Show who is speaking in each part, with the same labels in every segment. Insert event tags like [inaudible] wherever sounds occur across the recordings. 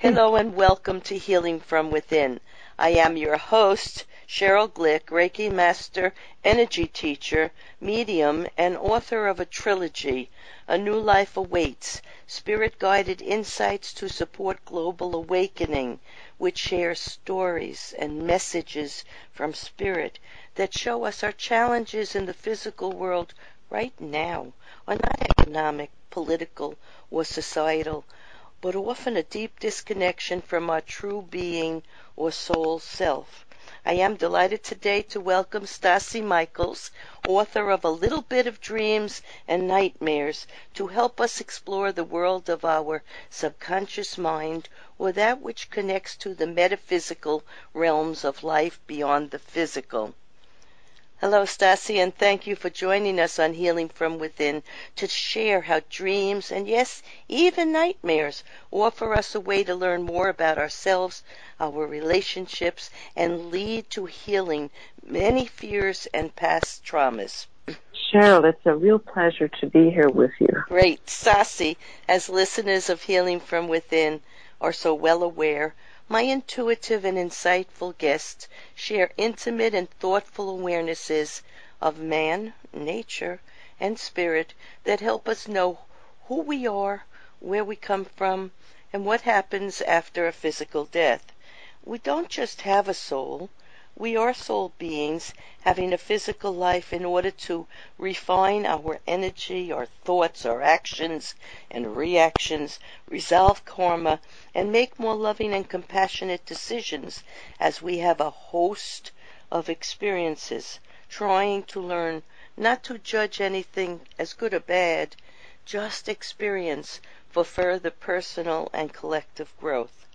Speaker 1: Hello and welcome to Healing from Within. I am your host, Sheryl Glick, Reiki Master, Energy Teacher, Medium, and author of a trilogy, A New Life Awaits, Spirit Guided Insights to Support Global Awakening, which shares stories and messages from Spirit that show us our challenges in the physical world right now are not economic, political, or societal but often a deep disconnection from our true being or soul self. I am delighted today to welcome Stase Michaels, author of A Little Bit of Dreams and Nightmares, to help us explore the world of our subconscious mind or that which connects to the metaphysical realms of life beyond the physical. Hello, Stase, and thank you for joining us on Healing from Within to share how dreams and, yes, even nightmares offer us a way to learn more about ourselves, our relationships, and lead to healing many fears and past traumas.
Speaker 2: Sheryl, it's a real pleasure to be here with you.
Speaker 1: Great. Stase, as listeners of Healing from Within are so well aware, my intuitive and insightful guests share intimate and thoughtful awarenesses of man, nature, and spirit that help us know who we are, where we come from, and what happens after a physical death. We don't just have a soul, we are soul beings having a physical life in order to refine our energy, our thoughts, our actions and reactions, resolve karma, and make more loving and compassionate decisions as we have a host of experiences, trying to learn not to judge anything as good or bad, just experience for further personal and collective growth.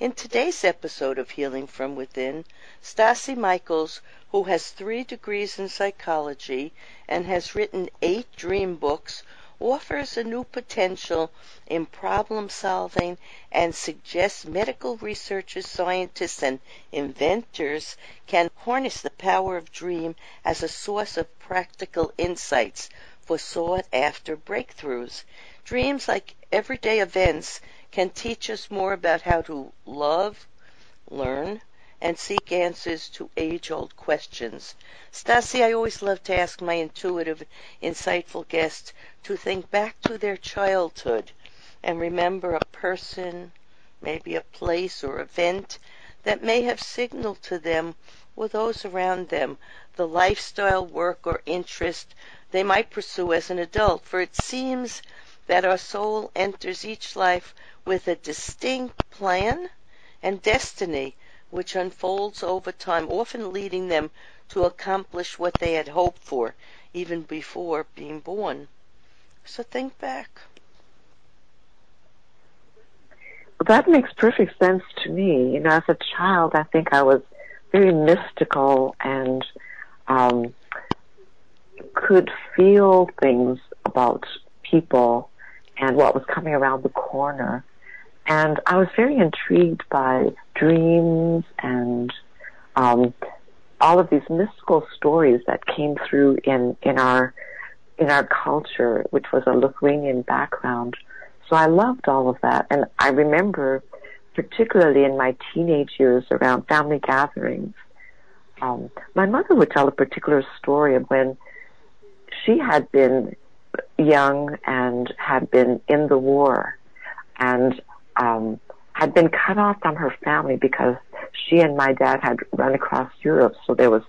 Speaker 1: In today's episode of Healing from Within, Stase Michaels, who has three degrees in psychology and has written eight dream books, offers a new potential in problem solving and suggests medical researchers, scientists, and inventors can harness the power of dream as a source of practical insights for sought after breakthroughs. Dreams, like everyday events, can teach us more about how to love, learn, and seek answers to age old questions. Stase, I always love to ask my intuitive, insightful guests to think back to their childhood and remember a person, maybe a place or event that may have signaled to them or those around them the lifestyle, work, or interest they might pursue as an adult, for it seems that our soul enters each life with a distinct plan and destiny which unfolds over time, often leading them to accomplish what they had hoped for even before being born. So think back.
Speaker 2: That makes perfect sense to me. You know, as a child, I think I was very mystical and um, could feel things about people and what was coming around the corner. And I was very intrigued by dreams and um, all of these mystical stories that came through in, in our in our culture, which was a Lithuanian background. So I loved all of that. And I remember, particularly in my teenage years around family gatherings, um, my mother would tell a particular story of when she had been young and had been in the war and um, had been cut off from her family because she and my dad had run across Europe, so there was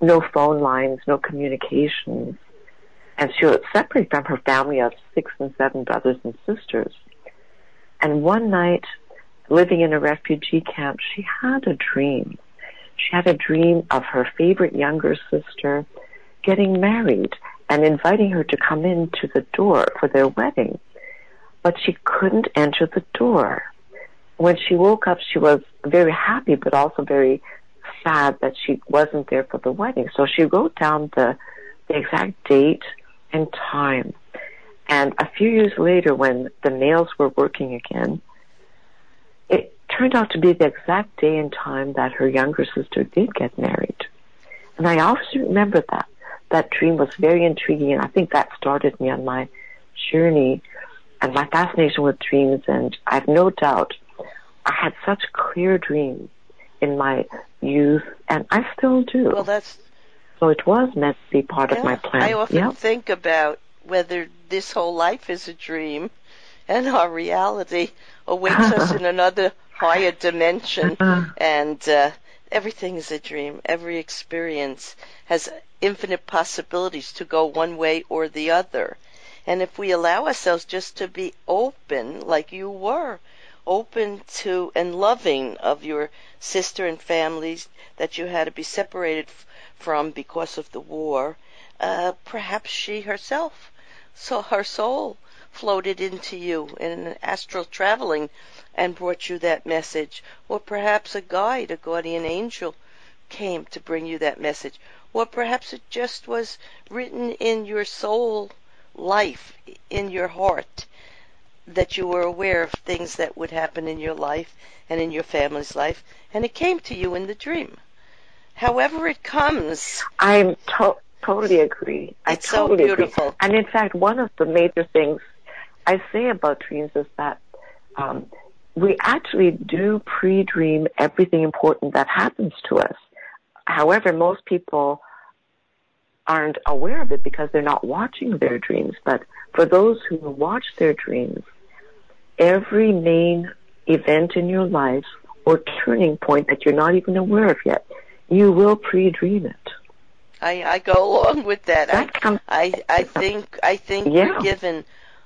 Speaker 2: no phone lines, no communications. And she was separated from her family of six and seven brothers and sisters. And one night, living in a refugee camp, she had a dream. She had a dream of her favorite younger sister getting married and inviting her to come in to the door for their wedding. But she couldn't enter the door when she woke up, she was very happy, but also very sad that she wasn't there for the wedding. So she wrote down the, the exact date and time. And a few years later, when the mails were working again, it turned out to be the exact day and time that her younger sister did get married. And I always remember that. That dream was very intriguing, and I think that started me on my journey and my fascination with dreams. And I have no doubt I had such clear dreams in my youth, and I still do.
Speaker 1: Well, that's
Speaker 2: so it was meant to be part
Speaker 1: yeah,
Speaker 2: of my plan.
Speaker 1: I often
Speaker 2: yep.
Speaker 1: think about whether this whole life is a dream and our reality awaits us [laughs] in another higher dimension and uh, everything is a dream every experience has infinite possibilities to go one way or the other and if we allow ourselves just to be open like you were open to and loving of your sister and families that you had to be separated from because of the war uh, perhaps she herself saw her soul floated into you in astral traveling and brought you that message. Or perhaps a guide, a guardian angel, came to bring you that message. Or perhaps it just was written in your soul life, in your heart, that you were aware of things that would happen in your life and in your family's life, and it came to you in the dream. However it comes.
Speaker 2: I'm to- totally agree. I
Speaker 1: it's
Speaker 2: totally
Speaker 1: so beautiful.
Speaker 2: Agree. And in fact, one of the major things I say about dreams is that um, we actually do pre-dream everything important that happens to us. However, most people aren't aware of it because they're not watching their dreams. But for those who watch their dreams, every main event in your life or turning point that you're not even aware of yet, you will pre-dream it.
Speaker 1: I, I go [laughs] along with that.
Speaker 2: that
Speaker 1: I,
Speaker 2: comes,
Speaker 1: I I think I think
Speaker 2: yeah.
Speaker 1: we're given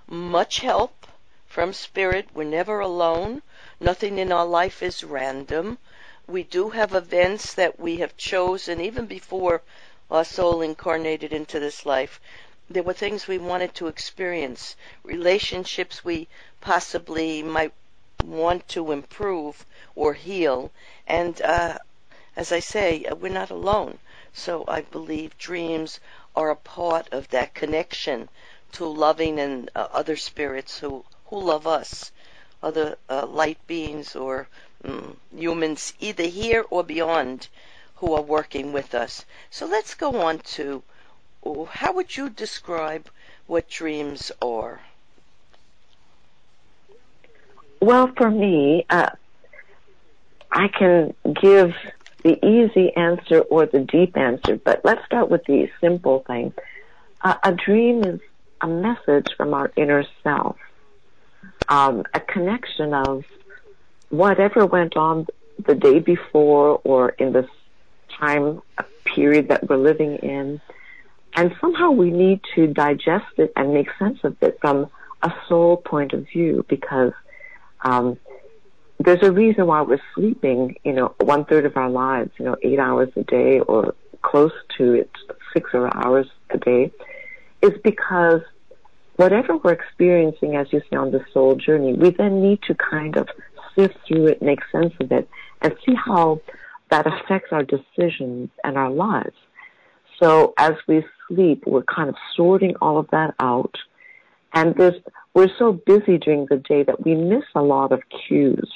Speaker 1: much help from spirit. We're never alone. Nothing in our life is random. We do have events that we have chosen even before our soul incarnated into this life. There were things we wanted to experience, relationships we possibly might want to improve or heal. And uh, as I say, we're not alone. So I believe dreams are a part of that connection to loving and uh, other spirits who, who love us, other uh, light beings or um, humans, either here or beyond, who are working with us. So let's go on to how would you describe what dreams are?
Speaker 2: Well, for me, uh, I can give the easy answer or the deep answer, but let's start with the simple thing. Uh, a dream is a message from our inner self, um, a connection of whatever went on the day before or in this time period that we're living in. And somehow we need to digest it and make sense of it from a soul point of view because um, there's a reason why we're sleeping, you know, one third of our lives, you know, eight hours a day or close to it, six or hours a day, is because whatever we're experiencing, as you say, on the soul journey, we then need to kind of sift through it, make sense of it, and see how that affects our decisions and our lives. So as we sleep, we're kind of sorting all of that out. And there's, we're so busy during the day that we miss a lot of cues.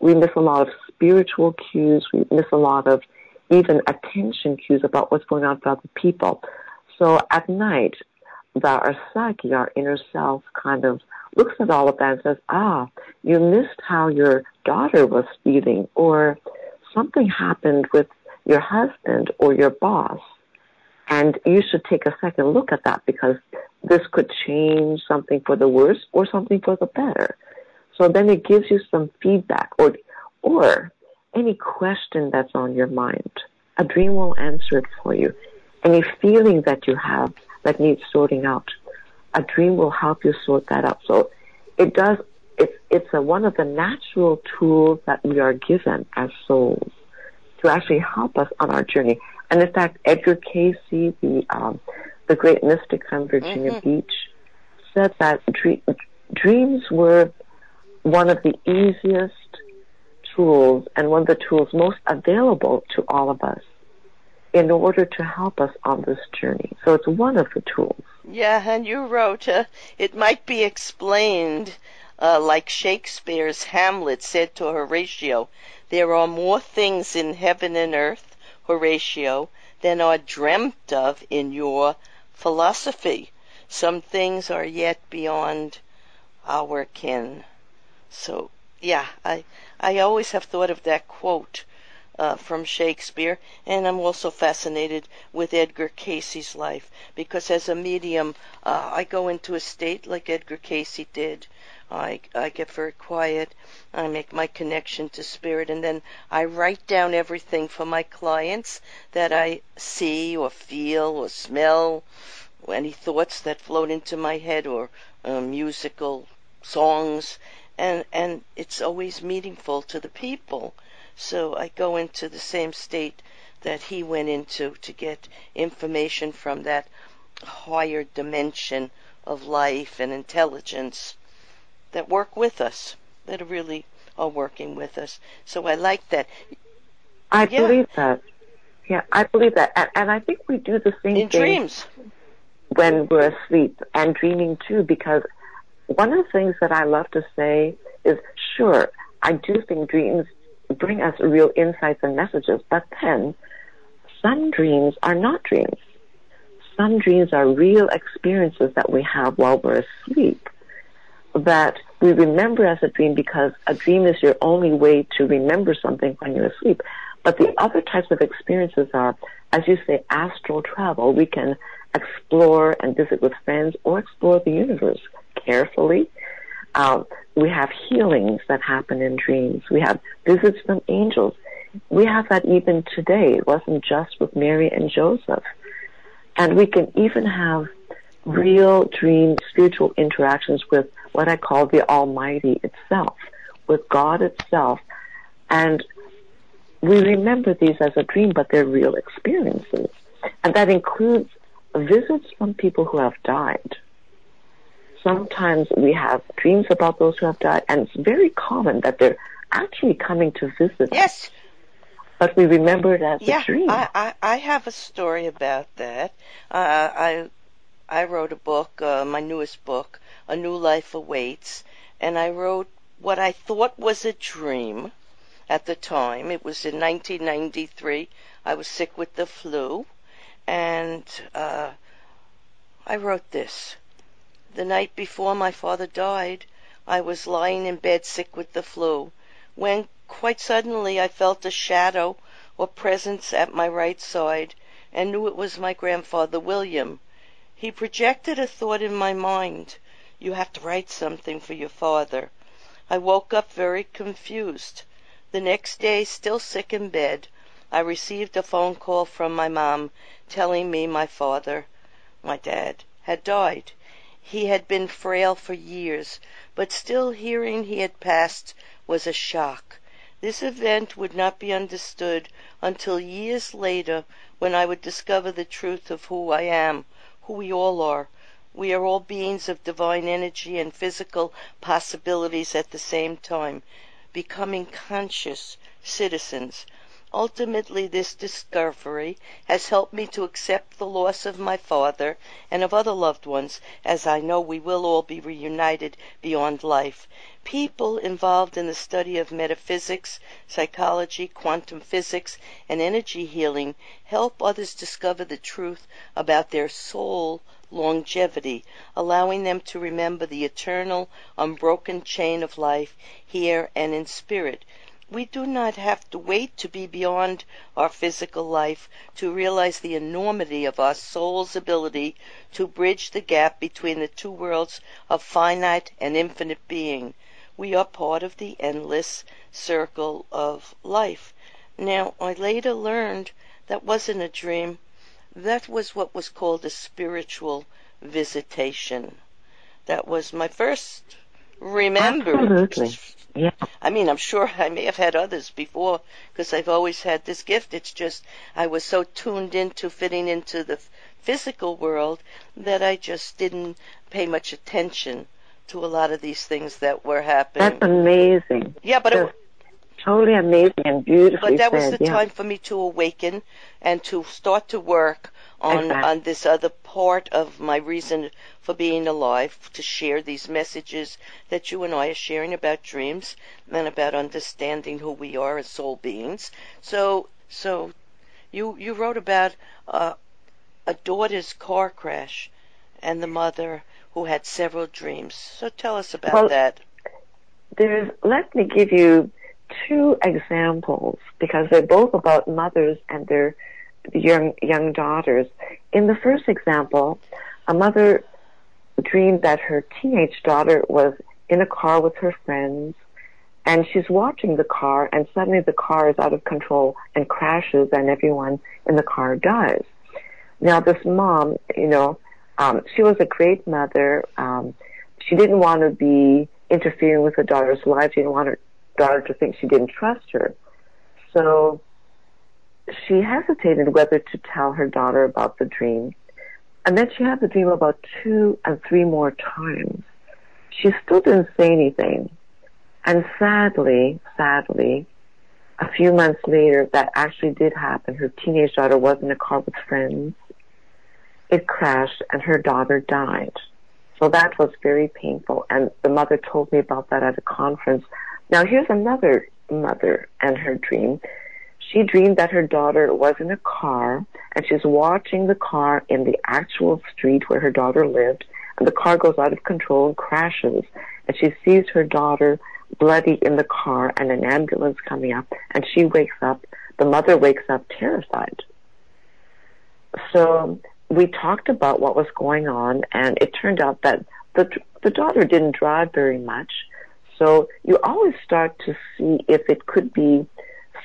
Speaker 2: We miss a lot of spiritual cues. We miss a lot of even attention cues about what's going on with other people. So at night, the, our psyche, our inner self, kind of looks at all of that and says, ah, you missed how your daughter was feeling, or something happened with your husband or your boss. And you should take a second look at that because this could change something for the worse or something for the better. So then it gives you some feedback or, or any question that's on your mind. A dream will answer it for you. Any feeling that you have that needs sorting out, a dream will help you sort that out. So it does, it's, it's a, one of the natural tools that we are given as souls to actually help us on our journey. And in fact, Edgar Cayce, the, um, the great mystic from Virginia
Speaker 1: mm-hmm.
Speaker 2: Beach, said that dream, dreams were one of the easiest tools and one of the tools most available to all of us in order to help us on this journey. So it's one of the tools.
Speaker 1: Yeah, and you wrote, uh, it might be explained uh, like Shakespeare's Hamlet said to Horatio, there are more things in heaven and earth, Horatio, than are dreamt of in your philosophy. Some things are yet beyond our ken. So Yeah, I I always have thought of that quote uh, from Shakespeare, and I'm also fascinated with Edgar Cayce's life because as a medium, uh, I go into a state like Edgar Cayce did. I, I get very quiet. I make my connection to spirit, and then I write down everything for my clients that I see or feel or smell, any thoughts that float into my head or uh, musical songs, and and it's always meaningful to the people. So I go into the same state that he went into to get information from that higher dimension of life and intelligence that work with us, that really are working with us. So I like that.
Speaker 2: I yeah. believe that. Yeah, I believe that. And, and, I think we do the same
Speaker 1: In
Speaker 2: thing
Speaker 1: dreams.
Speaker 2: when we're asleep and dreaming too, because one of the things that I love to say is, sure, I do think dreams bring us real insights and messages. But then, some dreams are not dreams. Some dreams are real experiences that we have while we're asleep that we remember as a dream because a dream is your only way to remember something when you're asleep. But the other types of experiences are, as you say, astral travel. We can explore and visit with friends or explore the universe carefully uh, we have healings that happen in dreams. We have visits from angels. We have that even today. It wasn't just with Mary and Joseph. And we can even have real dream spiritual interactions with what I call the Almighty itself, with God itself. And we remember these as a dream, but they're real experiences. And that includes visits from people who have died sometimes we have dreams about those who have died, and it's very common that they're actually coming to visit. Us.
Speaker 1: Yes.
Speaker 2: But we remember it as
Speaker 1: yeah,
Speaker 2: a dream.
Speaker 1: I, I, I have a story about that. Uh, I I wrote a book, uh, my newest book, A New Life Awaits, and I wrote what I thought was a dream at the time. It was in 1993. I was sick with the flu, and uh, I wrote this. The night before my father died, I was lying in bed sick with the flu, when quite suddenly I felt a shadow or presence at my right side, and knew it was my grandfather William. He projected a thought in my mind. You have to write something for your father. I woke up very confused. The next day, still sick in bed, I received a phone call from my mom telling me my father, my dad, had died. He had been frail for years, but still hearing he had passed was a shock. This event would not be understood until years later when I would discover the truth of who I am, who we all are. We are all beings of divine energy and physical possibilities at the same time, becoming conscious citizens Ultimately this discovery has helped me to accept the loss of my father and of other loved ones, as I know we will all be reunited beyond life. People involved in the study of metaphysics, psychology, quantum physics, and energy healing help others discover the truth about their soul longevity, allowing them to remember the eternal, unbroken chain of life here and in spirit. We do not have to wait to be beyond our physical life to realize the enormity of our soul's ability to bridge the gap between the two worlds of finite and infinite being. We are part of the endless circle of life. Now, I later learned that wasn't a dream. That was what was called a spiritual visitation. That was my first remembrance
Speaker 2: yeah.
Speaker 1: I mean, I'm sure I may have had others before because I've always had this gift. It's just I was so tuned into fitting into the physical world that I just didn't pay much attention to a lot of these things that were happening.
Speaker 2: That's amazing.
Speaker 1: Yeah, but it,
Speaker 2: totally amazing and beautiful.
Speaker 1: But that
Speaker 2: said,
Speaker 1: was the
Speaker 2: yeah.
Speaker 1: time for me to awaken and to start to work on
Speaker 2: exactly.
Speaker 1: on this other part of my reason for being alive to share these messages that you and I are sharing about dreams and about understanding who we are as soul beings. So so you you wrote about uh, a daughter's car crash and the mother who had several dreams. So tell us about
Speaker 2: well,
Speaker 1: that.
Speaker 2: there's, let me give you two examples because they're both about mothers and their young, young daughters. In the first example, a mother dreamed that her teenage daughter was in a car with her friends and she's watching the car and suddenly the car is out of control and crashes and everyone in the car dies. Now this mom, you know, um, she was a great mother. Um, she didn't want to be interfering with her daughter's life. She didn't want her daughter to think she didn't trust her. So she hesitated whether to tell her daughter about the dream. And then she had the dream about two and three more times. She still didn't say anything. And sadly, sadly, a few months later, that actually did happen. Her teenage daughter was in a car with friends. It crashed and her daughter died. So that was very painful. And the mother told me about that at a conference. Now here's another mother and her dream. She dreamed that her daughter was in a car and she's watching the car in the actual street where her daughter lived and the car goes out of control and crashes and she sees her daughter bloody in the car and an ambulance coming up and she wakes up the mother wakes up terrified so we talked about what was going on and it turned out that the the daughter didn't drive very much so you always start to see if it could be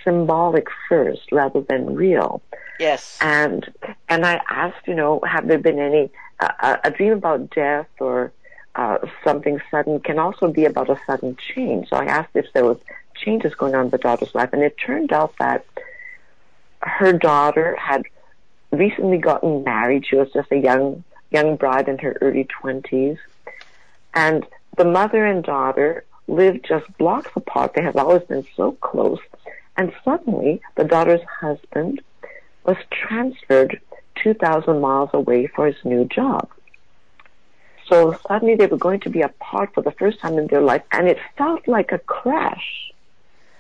Speaker 2: symbolic first rather than real
Speaker 1: yes
Speaker 2: and and i asked you know have there been any uh, a dream about death or uh, something sudden can also be about a sudden change. So I asked if there was changes going on in the daughter's life, and it turned out that her daughter had recently gotten married. She was just a young young bride in her early twenties, and the mother and daughter lived just blocks apart. They have always been so close, and suddenly the daughter's husband was transferred 2,000 miles away for his new job. So suddenly they were going to be apart for the first time in their life, and it felt like a crash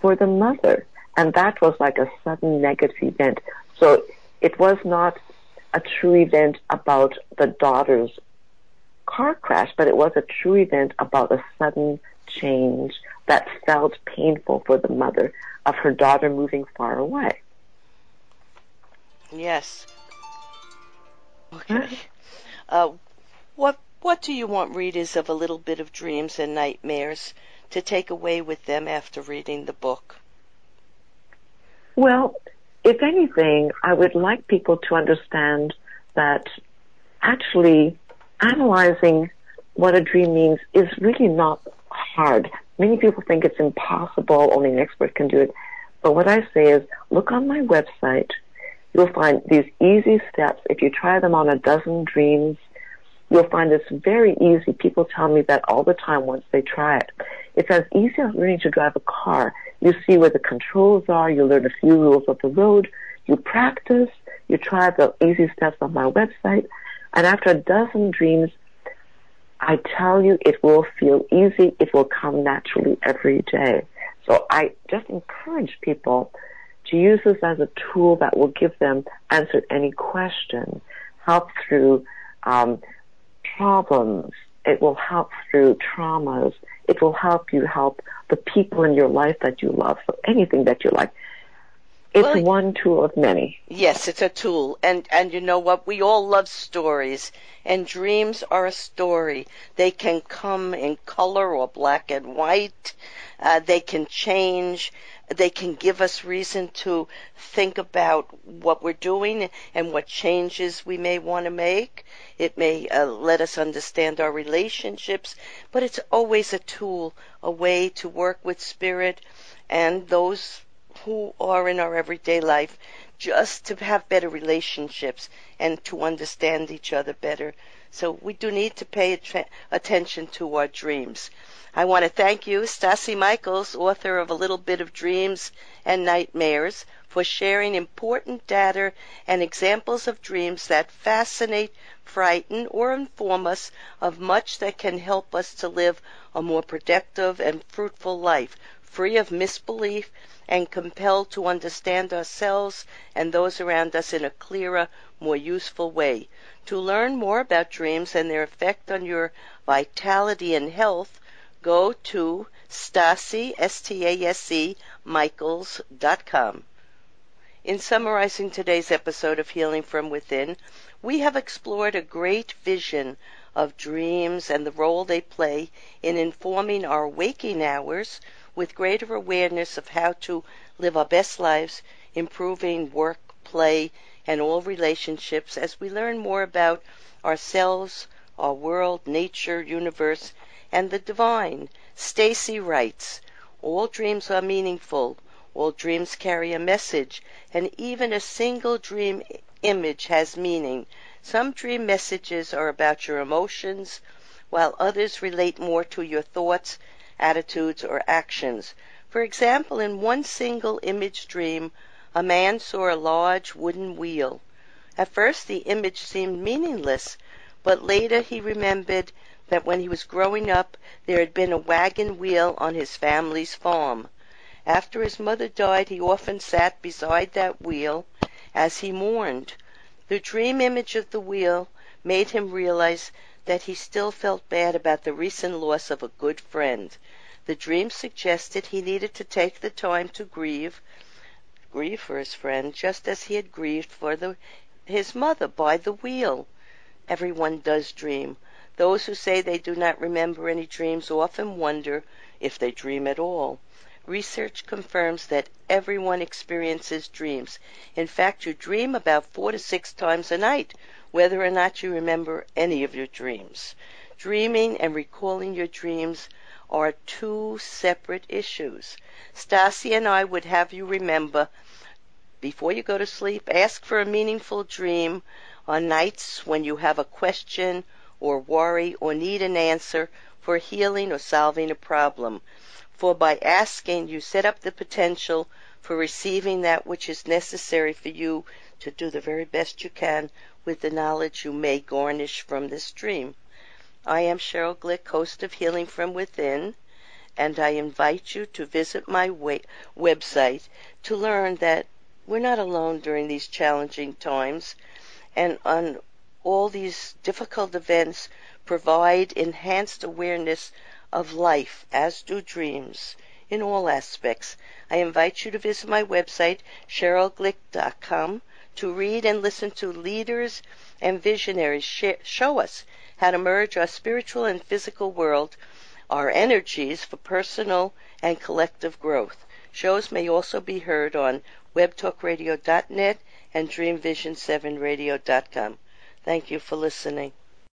Speaker 2: for the mother. And that was like a sudden negative event. So it was not a true event about the daughter's car crash, but it was a true event about a sudden change that felt painful for the mother of her daughter moving far away.
Speaker 1: Yes. Okay. Uh, what what do you want readers of A Little Bit of Dreams and Nightmares to take away with them after reading the book?
Speaker 2: Well, if anything, I would like people to understand that actually analyzing what a dream means is really not hard. Many people think it's impossible, only an expert can do it. But what I say is look on my website. You'll find these easy steps. If you try them on a dozen dreams, You'll find it's very easy. People tell me that all the time once they try it. It's as easy as learning to drive a car. You see where the controls are, you learn a few rules of the road, you practice, you try the easy steps on my website, and after a dozen dreams, I tell you it will feel easy, it will come naturally every day. So I just encourage people to use this as a tool that will give them answer any question, help through um, problems. It will help through traumas. It will help you help the people in your life that you love. So anything that you like. It's well, one tool of many.
Speaker 1: Yes, it's a tool. And and you know what? We all love stories. And dreams are a story. They can come in color or black and white. Uh, they can change. They can give us reason to think about what we're doing and what changes we may want to make. It may uh, let us understand our relationships, but it's always a tool, a way to work with spirit and those who are in our everyday life just to have better relationships and to understand each other better. So we do need to pay attention to our dreams. I want to thank you, Stase Michaels, author of A Little Bit of Dreams and Nightmares, for sharing important data and examples of dreams that fascinate, frighten, or inform us of much that can help us to live a more productive and fruitful life, free of misbelief and compelled to understand ourselves and those around us in a clearer, more useful way. To learn more about dreams and their effect on your vitality and health, go to Stase, S-T-A-S-E, Michaels.com. In summarizing today's episode of Healing from Within, we have explored a great vision of dreams and the role they play in informing our waking hours with greater awareness of how to live our best lives, improving work, play, and all relationships as we learn more about ourselves, our world, nature, universe, and the divine. Stase writes, All dreams are meaningful. All dreams carry a message, and even a single dream image has meaning. Some dream messages are about your emotions, while others relate more to your thoughts, attitudes, or actions. For example, in one single image dream, a man saw a large wooden wheel. At first the image seemed meaningless, but later he remembered that when he was growing up there had been a wagon wheel on his family's farm. After his mother died he often sat beside that wheel as he mourned. The dream image of the wheel made him realize that he still felt bad about the recent loss of a good friend. The dream suggested he needed to take the time to grieve, grieve for his friend, just as he had grieved for the, his mother by the wheel. Everyone does dream. Those who say they do not remember any dreams often wonder if they dream at all. Research confirms that everyone experiences dreams. In fact, you dream about four to six times a night, whether or not you remember any of your dreams. Dreaming and recalling your dreams are two separate issues. Stase and I would have you remember before you go to sleep, ask for a meaningful dream on nights when you have a question or worry or need an answer for healing or solving a problem for by asking you set up the potential for receiving that which is necessary for you to do the very best you can with the knowledge you may garnish from this dream. I am Sheryl Glick, host of Healing from Within, and I invite you to visit my website to learn that we're not alone during these challenging times, and on all these difficult events provide enhanced awareness of life, as do dreams, in all aspects. I invite you to visit my website, SherylGlick.com, to read and listen to leaders and visionaries show us how to merge our spiritual and physical world, our energies for personal and collective growth. Shows may also be heard on webtalkradio.net and dreamvision7radio.com. Thank you for listening.